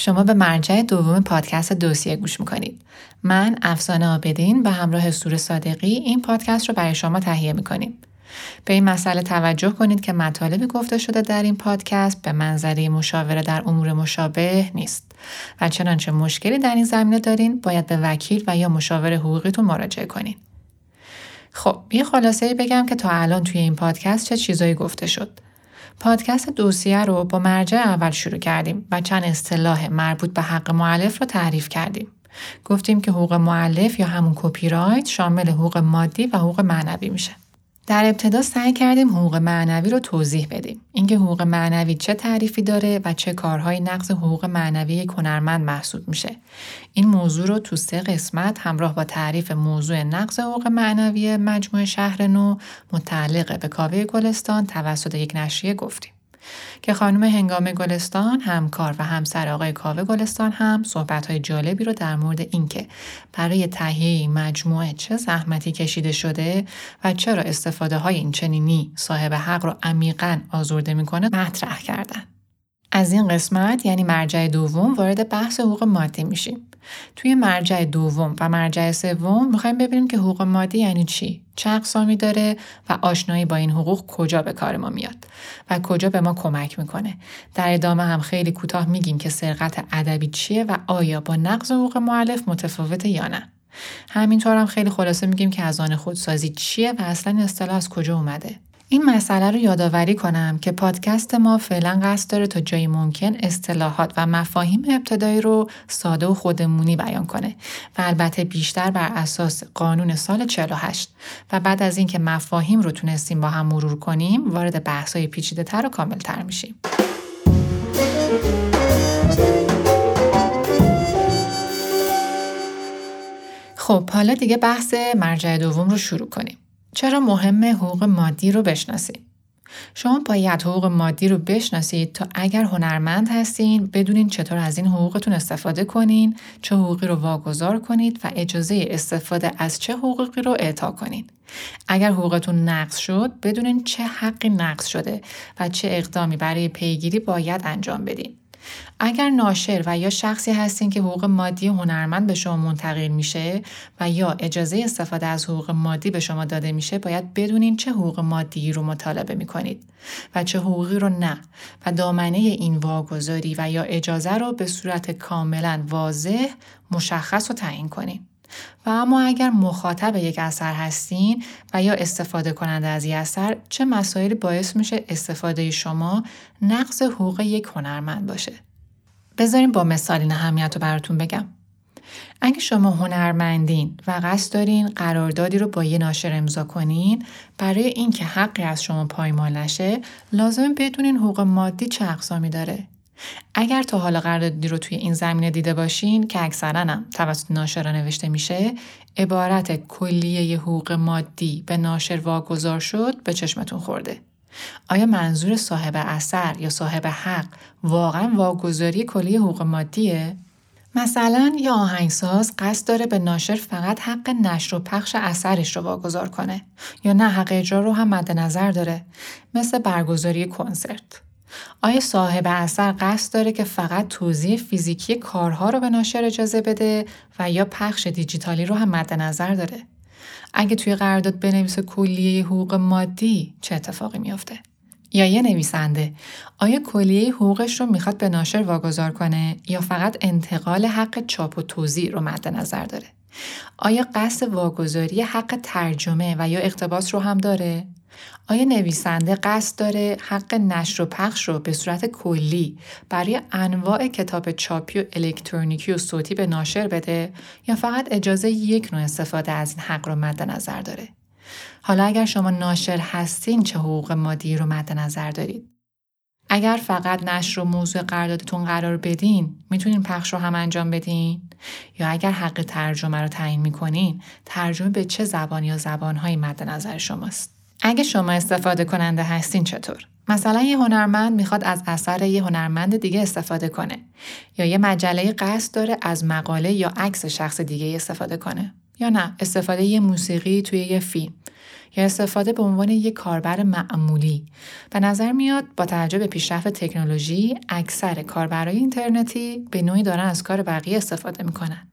شما به مرجع دوم پادکست دوسیه گوش می‌کنید. من افسانه آبدین و همراه سور صادقی این پادکست رو برای شما تهیه می‌کنیم. به این مسئله توجه کنید که مطالبی گفته شده در این پادکست به منظره مشاوره در امور مشابه نیست. و چنانچه مشکلی در این زمینه دارین باید به وکیل و یا مشاور حقوقیتون مراجعه کنید خب یه خلاصه بگم که تا الان توی این پادکست چه چیزایی گفته شد. پادکست دوسیه رو با مرجع اول شروع کردیم و چند اصطلاح مربوط به حق معلف رو تعریف کردیم. گفتیم که حقوق معلف یا همون کپی رایت شامل حقوق مادی و حقوق معنوی میشه. در ابتدا سعی کردیم حقوق معنوی رو توضیح بدیم. اینکه حقوق معنوی چه تعریفی داره و چه کارهای نقض حقوق معنوی کنرمند محسوب میشه. این موضوع رو تو سه قسمت همراه با تعریف موضوع نقض حقوق معنوی مجموعه شهر نو متعلق به کاوه گلستان توسط یک نشریه گفتیم. که خانم هنگام گلستان همکار و همسر آقای کاوه گلستان هم صحبت جالبی رو در مورد اینکه برای تهیه مجموعه چه زحمتی کشیده شده و چرا استفاده های این چنینی صاحب حق رو عمیقا آزرده می‌کنه مطرح کردن. از این قسمت یعنی مرجع دوم وارد بحث حقوق مادی میشیم. توی مرجع دوم و مرجع سوم می‌خوایم ببینیم که حقوق مادی یعنی چی؟ چه اقسامی داره و آشنایی با این حقوق کجا به کار ما میاد و کجا به ما کمک می‌کنه؟ در ادامه هم خیلی کوتاه میگیم که سرقت ادبی چیه و آیا با نقض حقوق معلف متفاوته یا نه. همینطور هم خیلی خلاصه میگیم که از آن خودسازی چیه و اصلا این اصطلاح از کجا اومده. این مسئله رو یادآوری کنم که پادکست ما فعلا قصد داره تا جایی ممکن اصطلاحات و مفاهیم ابتدایی رو ساده و خودمونی بیان کنه و البته بیشتر بر اساس قانون سال 48 و بعد از اینکه مفاهیم رو تونستیم با هم مرور کنیم وارد بحث‌های پیچیده تر و کامل تر میشیم. خب حالا دیگه بحث مرجع دوم رو شروع کنیم. چرا مهمه حقوق مادی رو بشناسید؟ شما باید حقوق مادی رو بشناسید تا اگر هنرمند هستین بدونین چطور از این حقوقتون استفاده کنین، چه حقوقی رو واگذار کنید و اجازه استفاده از چه حقوقی رو اعطا کنید. اگر حقوقتون نقض شد بدونین چه حقی نقض شده و چه اقدامی برای پیگیری باید انجام بدین. اگر ناشر و یا شخصی هستین که حقوق مادی هنرمند به شما منتقل میشه و یا اجازه استفاده از حقوق مادی به شما داده میشه باید بدونین چه حقوق مادی رو مطالبه می‌کنید و چه حقوقی رو نه و دامنه این واگذاری و یا اجازه رو به صورت کاملا واضح مشخص و تعیین کنید. و اما اگر مخاطب یک اثر هستین و یا استفاده کننده از یک اثر چه مسائلی باعث میشه استفاده شما نقض حقوق یک هنرمند باشه؟ بذاریم با مثال این اهمیت رو براتون بگم. اگه شما هنرمندین و قصد دارین قراردادی رو با یه ناشر امضا کنین برای اینکه حقی از شما پایمال نشه لازم بدونین حقوق مادی چه اقسامی داره. اگر تا حالا قراردادی رو توی این زمینه دیده باشین که اکثرا هم توسط ناشر نوشته میشه عبارت کلیه حقوق مادی به ناشر واگذار شد به چشمتون خورده. آیا منظور صاحب اثر یا صاحب حق واقعا واگذاری کلیه حقوق مادیه؟ مثلا یا آهنگساز قصد داره به ناشر فقط حق نشر و پخش اثرش رو واگذار کنه یا نه حق اجرا رو هم مد نظر داره مثل برگزاری کنسرت. آیا صاحب اثر قصد داره که فقط توضیح فیزیکی کارها رو به ناشر اجازه بده و یا پخش دیجیتالی رو هم مد نظر داره؟ اگه توی قرارداد بنویسه کلیه حقوق مادی چه اتفاقی میافته؟ یا یه نویسنده آیا کلیه حقوقش رو می‌خواد به ناشر واگذار کنه یا فقط انتقال حق چاپ و توضیح رو مد نظر داره؟ آیا قصد واگذاری حق ترجمه و یا اقتباس رو هم داره آیا نویسنده قصد داره حق نشر و پخش رو به صورت کلی برای انواع کتاب چاپی و الکترونیکی و صوتی به ناشر بده یا فقط اجازه یک نوع استفاده از این حق رو مد نظر داره؟ حالا اگر شما ناشر هستین چه حقوق مادی رو مد نظر دارید؟ اگر فقط نشر و موضوع قراردادتون قرار بدین می‌تونین پخش رو هم انجام بدین یا اگر حق ترجمه رو تعیین می‌کنین ترجمه به چه زبان یا زبانهایی مد نظر شماست اگه شما استفاده کننده هستین چطور؟ مثلا یه هنرمند می‌خواد از اثر یه هنرمند دیگه استفاده کنه. یا یه مجله قصد داره از مقاله یا عکس شخص دیگه استفاده کنه. یا نه استفاده یه موسیقی توی یه فیلم. یا استفاده به عنوان یک کاربر معمولی به نظر میاد با توجه به پیشرفت تکنولوژی اکثر کاربرای اینترنتی به نوعی دارن از کار بقیه استفاده می‌کنن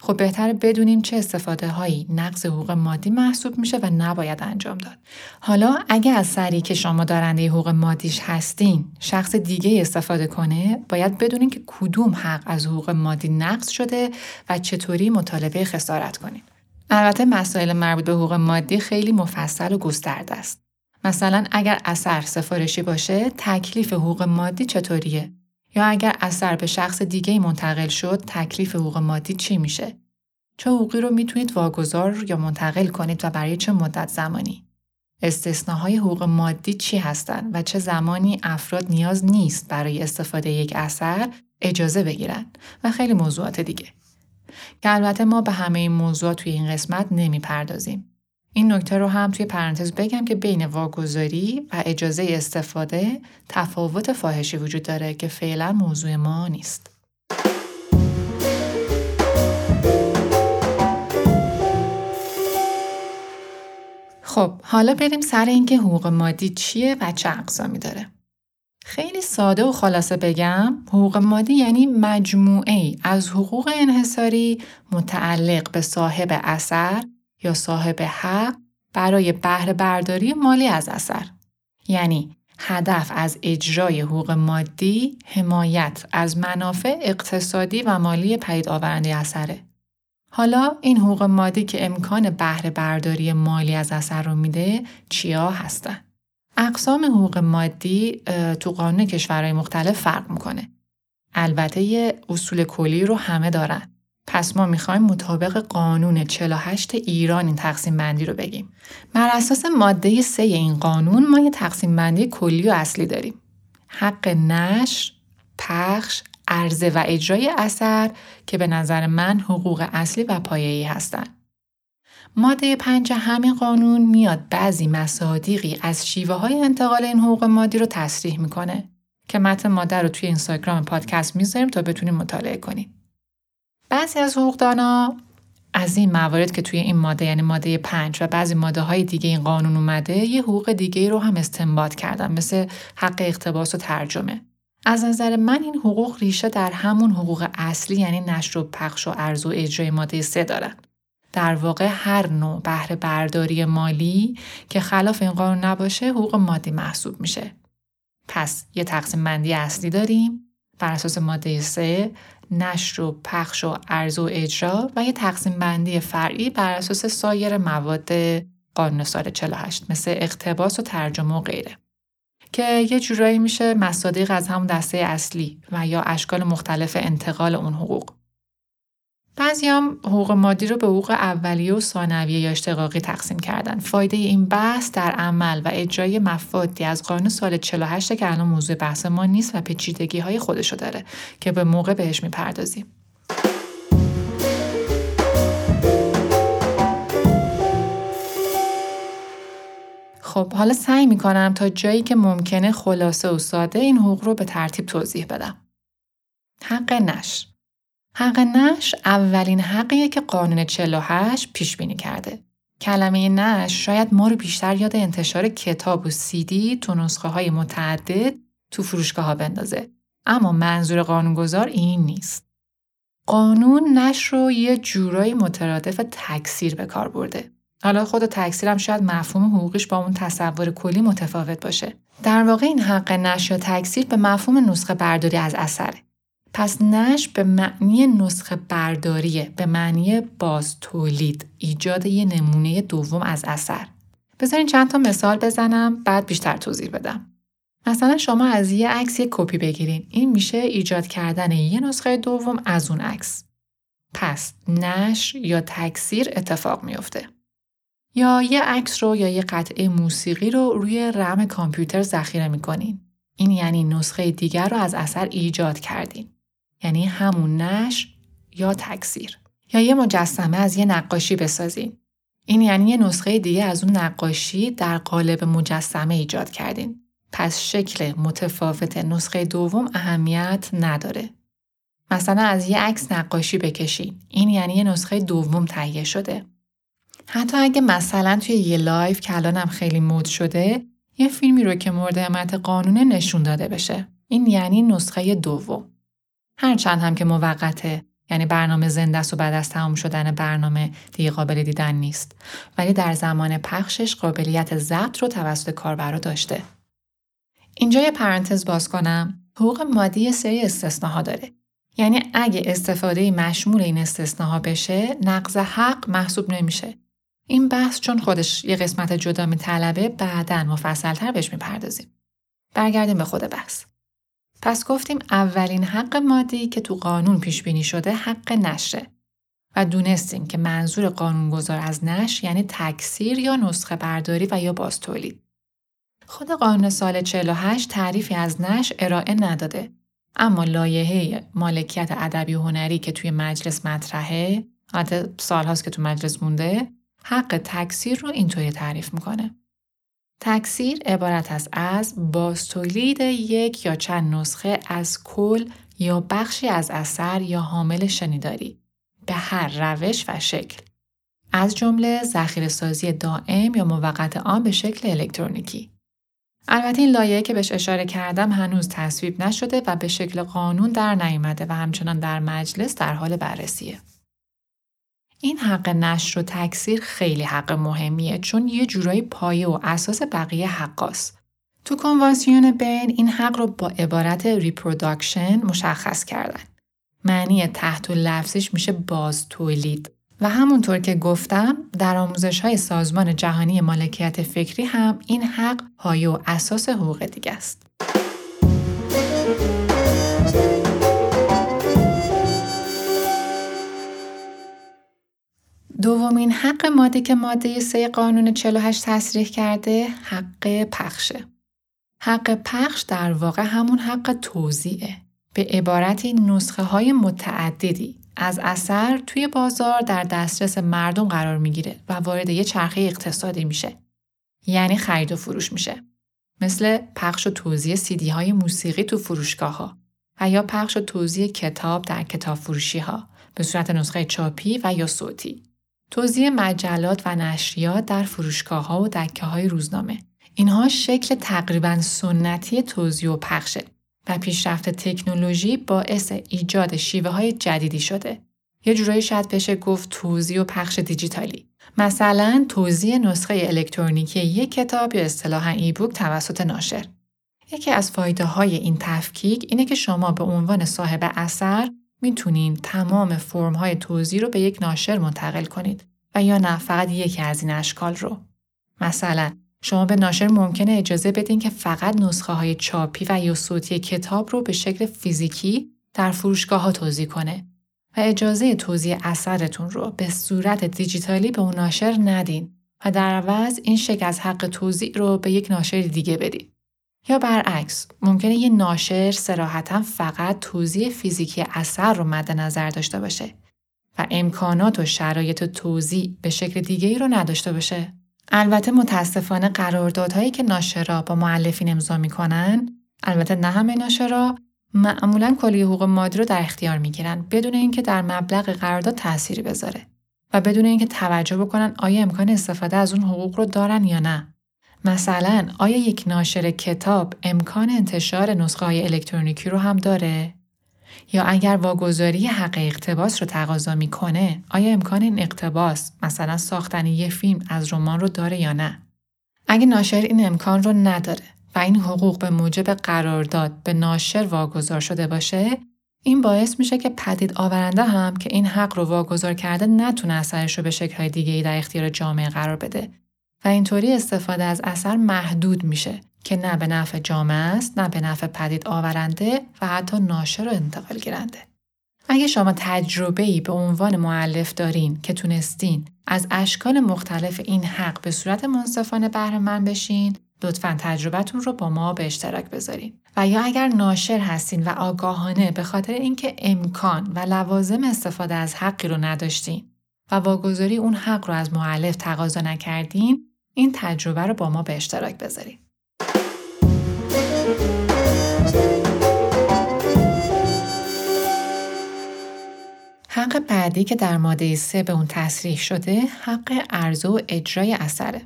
خب بهتر بدونیم چه استفاده هایی نقض حقوق مادی محسوب میشه و نباید انجام داد. حالا اگه از سری که شما دارنده حقوق مادیش هستین شخص دیگه استفاده کنه باید بدونین که کدوم حق از حقوق مادی نقض شده و چطوری مطالبه خسارت کنین. البته مسائل مربوط به حقوق مادی خیلی مفصل و گسترده است. مثلا اگر اثر سفارشی باشه تکلیف حقوق مادی چطوریه؟ یا اگر اثر به شخص دیگه منتقل شد تکلیف حقوق مادی چی میشه؟ چه حقوقی رو می‌تونید واگذار یا منتقل کنید و برای چه مدت زمانی؟ استثناهای حقوق مادی چی هستند و چه زمانی افراد نیاز نیست برای استفاده یک اثر اجازه بگیرن و خیلی موضوعات دیگه. که البته ما به همه این موضوعات توی این قسمت نمی‌پردازیم. این نکته رو هم توی پرانتز بگم که بین واگذاری و اجازه استفاده تفاوت فاحشی وجود داره که فعلا موضوع ما نیست. خب حالا بریم سر اینکه حقوق مادی چیه و چه اقسامی داره. خیلی ساده و خلاصه بگم حقوق مادی یعنی مجموعه از حقوق انحصاری متعلق به صاحب اثر یا صاحب حق برای بهره برداری مالی از اثر. یعنی هدف از اجرای حقوق مادی حمایت از منافع اقتصادی و مالی پدید آورنده اثره. حالا این حقوق مادی که امکان بهره برداری مالی از اثر رو میده چیا هستن؟ اقسام حقوق مادی تو قانون کشورهای مختلف فرق می‌کنه. البته یه اصول کلی رو همه دارن. پس ما می‌خوایم مطابق قانون 48 ایران این تقسیم بندی رو بگیم. بر اساس ماده 3 این قانون ما یه تقسیم بندی کلی و اصلی داریم. حق نشر، پخش، عرضه و اجرای اثر که به نظر من حقوق اصلی و پایه‌ای هستند. ماده پنج همین قانون میاد بعضی مصادیقی از شیوه های انتقال این حقوق مادی رو تصریح می‌کنه که متن ماده رو توی اینستاگرام پادکست می‌ذاریم تا بتونیم مطالعه کنیم. بعضی از حقوقدانا از این موارد که توی این ماده یعنی ماده پنج و بعضی ماده های دیگه این قانون اومده یه حقوق دیگه رو هم استنباط کردن مثل حق اقتباس و ترجمه. از نظر من این حقوق ریشه در همون حقوق اصلی یعنی نشر و پخش و عرض و اجرای ماده سه دارن. در واقع هر نوع بهره برداری مالی که خلاف این قانون نباشه حقوق مادی محسوب میشه. پس یه تقسیم بندی اصلی داریم بر اساس ماده 3 نشر و پخش و عرض و اجرا و یه تقسیم بندی فرعی بر اساس سایر مواد قانون سال 48 مثل اقتباس و ترجمه و غیره. که یه جورایی میشه مصادیق از همون دسته اصلی و یا اشکال مختلف انتقال اون حقوق. بعضی هم حقوق مادی رو به حقوق اولیه و ثانویه یا اشتقاقی تقسیم کردن. فایده این بحث در عمل و اجرای مفادی از قانون سال 48 که الان موضوع بحث ما نیست و پیچیدگی های خودشو داره که به موقع بهش می‌پردازیم. خب حالا سعی می‌کنم تا جایی که ممکنه خلاصه و ساده این حقوق رو به ترتیب توضیح بدم. حق نشر حق نشر اولین حقیه که قانون 48 پیش بینی کرده. کلمه نشر شاید ما رو بیشتر یاد انتشار کتاب و سیدی تو نسخه های متعدد تو فروشگاه ها بندازه. اما منظور قانونگذار این نیست. قانون نشر رو یه جورایی مترادف تکثیر به کار برده. حالا خود تکثیر هم شاید مفهوم حقوقش با اون تصور کلی متفاوت باشه. در واقع این حق نشر یا تکثیر به مفهوم نسخه برداری از اثره. پس نش به معنی نسخه برداریه به معنی باز تولید ایجاد یه نمونه دوم از اثر. بذارین چند تا مثال بزنم بعد بیشتر توضیح بدم. مثلا شما از یه عکس یه کپی بگیرین. این میشه ایجاد کردن یه نسخه دوم از اون عکس. پس نش یا تکثیر اتفاق میفته. یا یه عکس رو یا یه قطعه موسیقی رو روی رم کامپیوتر ذخیره می‌کنین. این یعنی نسخه دیگر رو از اثر ایجاد کردین. یعنی همون نش یا تکثیر. یا یه مجسمه از یه نقاشی بسازین. این یعنی یه نسخه دیگه از اون نقاشی در قالب مجسمه ایجاد کردین. پس شکل متفاوت نسخه دوم اهمیت نداره. مثلا از یه عکس نقاشی بکشین. این یعنی یه نسخه دوم تهیه شده. حتی اگه مثلا توی یه live که الانم خیلی مود شده یه فیلمی رو که مورد حمایت قانونه نشون داده بشه. این یعنی نسخه دوم. هرچند هم که موقته یعنی برنامه زنده است و بعد از تمام شدن برنامه دیگه قابل دیدن نیست ولی در زمان پخشش قابلیت ضبط رو توسط کاربرا داشته. اینجا یه پرانتز باز کنم حقوق مادی سری استثناها داره. یعنی اگه استفاده مشمول این استثناها بشه نقض حق محسوب نمیشه. این بحث چون خودش یه قسمت جدا طلبه بعدا مفصلتر بهش می‌پردازیم. برگردیم به خود بحث. پس گفتیم اولین حق مادی که تو قانون پیش بینی شده حق نشره و دونستیم که منظور قانونگذار از نش یعنی تکثیر یا نسخه برداری و یا باز تولید. خود قانون سال 48 تعریفی از نش ارائه نداده اما لایحه مالکیت ادبی و هنری که توی مجلس مطرحه حتی سالهاست که تو مجلس مونده حق تکثیر رو اینطوری تعریف می‌کنه. تکثیر عبارت است از بازتولید یک یا چند نسخه از کل یا بخشی از اثر یا حامل شنیداری به هر روش و شکل. از جمله ذخیره سازی دائم یا موقت آن به شکل الکترونیکی. البته این لایه که بهش اشاره کردم هنوز تصویب نشده و به شکل قانون در نیامده و همچنان در مجلس در حال بررسیه. این حق نشر و تکثیر خیلی حق مهمیه چون یه جورایی پایه و اساس بقیه حقاست. تو کنوانسیون برن این حق رو با عبارت reproduction مشخص کردن. معنی تحت‌اللفظیش میشه باز تولید و همونطور که گفتم در آموزش های سازمان جهانی مالکیت فکری هم این حق پایه و اساس حقوق دیگه است. دومین حق مادی که ماده سه قانون 48 تصریح کرده حق پخشه. حق پخش در واقع همون حق توزیعه. به عبارتی نسخه های متعددی از اثر توی بازار در دسترس مردم قرار می‌گیره و وارد یه چرخه اقتصادی میشه. یعنی خرید و فروش میشه. مثل پخش و توزیع سیدی های موسیقی تو فروشگاه ها و یا پخش و توزیع کتاب در کتاب فروشی ها به صورت نسخه چاپی و یا صوتی. توزیع مجلات و نشریات در فروشگاه ها و دکه های روزنامه. اینها شکل تقریبا سنتی توزیع و پخشه و پیشرفت تکنولوژی باعث ایجاد شیوه های جدیدی شده. یه جورایی شاید بشه گفت توزیع و پخش دیجیتالی. مثلا توزیع نسخه الکترونیکی یک کتاب یا اصطلاحا ایبوک توسط ناشر. یکی از فایده های این تفکیک اینه که شما به عنوان صاحب اثر می‌تونین تمام فرم های توضیح رو به یک ناشر منتقل کنید و یا نه فقط یکی از این اشکال رو. مثلا شما به ناشر ممکنه اجازه بدین که فقط نسخه های چاپی و یا صوتی کتاب رو به شکل فیزیکی در فروشگاه ها توضیح کنه و اجازه توضیح اثرتون رو به صورت دیجیتالی به اون ناشر ندین و در عوض این شکل از حق توضیح رو به یک ناشر دیگه بدین. یا برعکس ممکنه یه ناشر سراحتا فقط توضیح فیزیکی اثر رو مد نظر داشته باشه و امکانات و شرایط توضیح به شکل دیگه ای رو نداشته باشه. البته متاسفانه قراردادهایی که ناشرا با معلفین امضا می‌کنن البته نه همه ناشرا معمولا کلی حقوق مادی رو در اختیار می‌گیرن بدون اینکه در مبلغ قرارداد تأثیری بذاره و بدون اینکه توجه بکنن آیا امکان استفاده از اون حقوق رو دارن یا نه مثلا آیا یک ناشر کتاب امکان انتشار نسخه های الکترونیکی رو هم داره؟ یا اگر واگذاری حق اقتباس رو تقاضا می‌کنه آیا امکان این اقتباس مثلا ساختن یه فیلم از رمان رو داره یا نه اگه ناشر این امکان رو نداره و این حقوق به موجب قرارداد به ناشر واگذار شده باشه این باعث میشه که پدید آورنده هم که این حق رو واگذار کرده نتونه اثرش رو به شکل‌های دیگه‌ای در اختیار جامعه قرار بده و اینطوری استفاده از اثر محدود میشه که نه به نفع جامعه است نه به نفع پدید آورنده و حتی ناشر و انتقال گیرنده. اگه شما تجربه ای به عنوان معلف دارین که تونستین از اشکال مختلف این حق به صورت منصفانه بهره من بشین لطفا تجربتون رو با ما به اشتراک بذارین و یا اگر ناشر هستین و آگاهانه به خاطر اینکه امکان و لوازم استفاده از حقی رو نداشتین و واگذاری اون حق رو از معلف تقاضا نکردین این تجربه رو با ما به اشتراک بذارید. حق بعدی که در ماده سه به اون تصریح شده حق عرضه و اجرای اثره.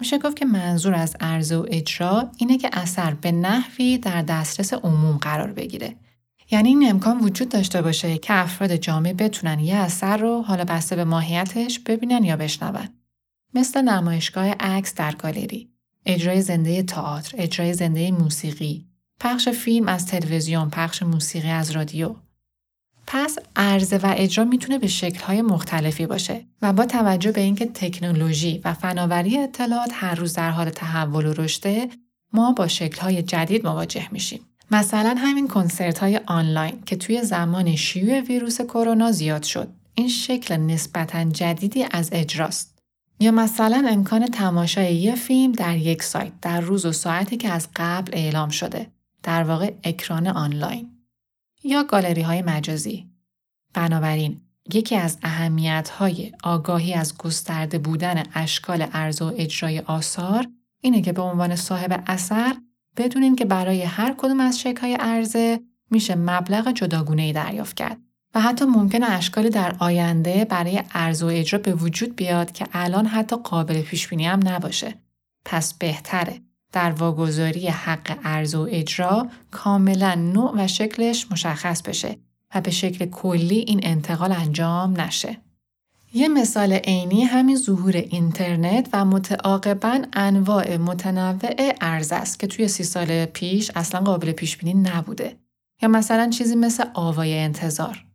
میشه گفت که منظور از عرضه و اجرا اینه که اثر به نحوی در دسترس عموم قرار بگیره. یعنی این امکان وجود داشته باشه که افراد جامعه بتونن یه اثر رو حالا بسته به ماهیتش ببینن یا بشنون. مثل نمایشگاه عکس در گالری، اجرای زنده تئاتر، اجرای زنده موسیقی، پخش فیلم از تلویزیون، پخش موسیقی از رادیو. پس عرضه و اجرا می‌تونه به شکلهای مختلفی باشه و با توجه به اینکه تکنولوژی و فناوری اطلاعات هر روز در حال تحول و رشده ما با شکلهای جدید مواجه میشیم. مثلا همین کنسرت های آنلاین که توی زمان شیوع ویروس کرونا زیاد شد. این شکل نسبتا جدیدی از اجراست. یا مثلا امکان تماشای یه فیلم در یک سایت در روز و ساعتی که از قبل اعلام شده. در واقع اکران آنلاین. یا گالری های مجازی. بنابراین یکی از اهمیت های آگاهی از گسترده بودن اشکال ارز و اجرای آثار اینه که به عنوان صاحب اثر بدونین که برای هر کدوم از های عرضه میشه مبلغ جداگونه ای دریافت کرد و حتی ممکنه اشکالی در آینده برای عرض و اجرا به وجود بیاد که الان حتی قابل پیش بینی هم نباشه. پس بهتره در واگذاری حق عرض و اجرا کاملا نوع و شکلش مشخص بشه و به شکل کلی این انتقال انجام نشه. یه مثال عینی همین ظهور اینترنت و متعاقبا انواع متنوع ارز است که توی سی سال پیش اصلا قابل پیش بینی نبوده. یا مثلا چیزی مثل آوای انتظار.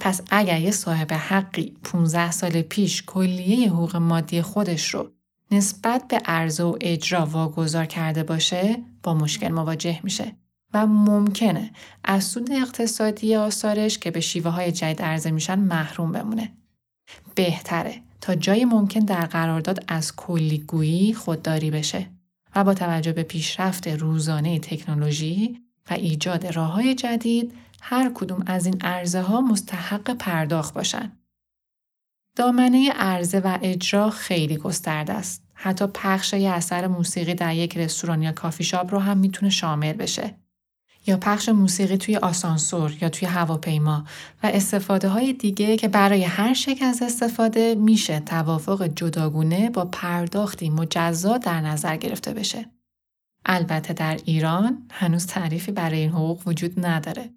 پس اگر یه صاحب حقی 15 سال پیش کلیه حقوق مادی خودش رو نسبت به عرضه و اجرا واگذار کرده باشه با مشکل مواجه میشه و ممکنه از سود اقتصادی آثارش که به شیوه های جدید عرضه میشن محروم بمونه. بهتره تا جای ممکن در قرارداد از کلیگویی خودداری بشه و با توجه به پیشرفت روزانه تکنولوژی و ایجاد راه های جدید هر کدوم از این عرضه ها مستحق پرداخت باشن. دامنه عرضه و اجرا خیلی گسترده است. حتی پخش یه اثر موسیقی در یک رستوران یا کافی شاپ رو هم می‌تونه شامل بشه. یا پخش موسیقی توی آسانسور یا توی هواپیما و استفاده های دیگه که برای هر شکل از استفاده میشه توافق جداگونه با پرداختی مجزا در نظر گرفته بشه. البته در ایران هنوز تعریفی برای این حقوق وجود نداره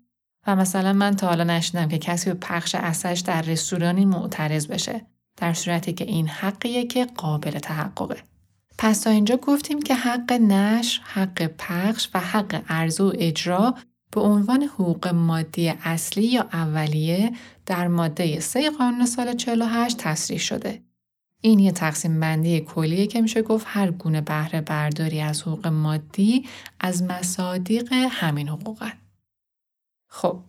و مثلا من تا حالا نشیدم که کسی به پخش اثرش در رستورانی معترض بشه در صورتی که این حقیه که قابل تحققه. پس تا اینجا گفتیم که حق نشر، حق پخش و حق عرضه و اجرا به عنوان حقوق مادی اصلی یا اولیه در ماده 3 قانون سال 48 تصریح شده. این یه تقسیم بندی کلیه که میشه گفت هر گونه بهره برداری از حقوق مادی از مصادیق همین حقوقت. خب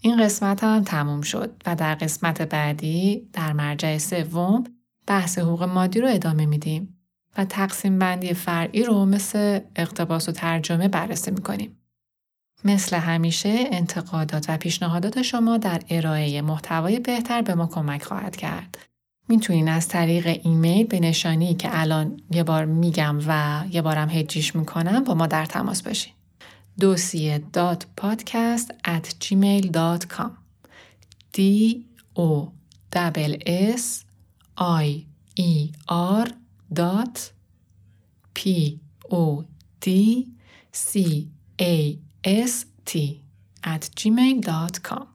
این قسمت هم تموم شد و در قسمت بعدی در مرجع سوم بحث حقوق مادی رو ادامه میدیم و تقسیم بندی فرعی رو مثل اقتباس و ترجمه بررسی می‌کنیم. مثل همیشه انتقادات و پیشنهادات شما در ارائه محتوای بهتر به ما کمک خواهد کرد. می‌تونین از طریق ایمیل به نشانی که الان یه بار میگم و یه بارم هجیش می‌کنم با ما در تماس باشین. dossier dot podcast at gmail.com D O W S I E R dot p o d c a s t at gmail.com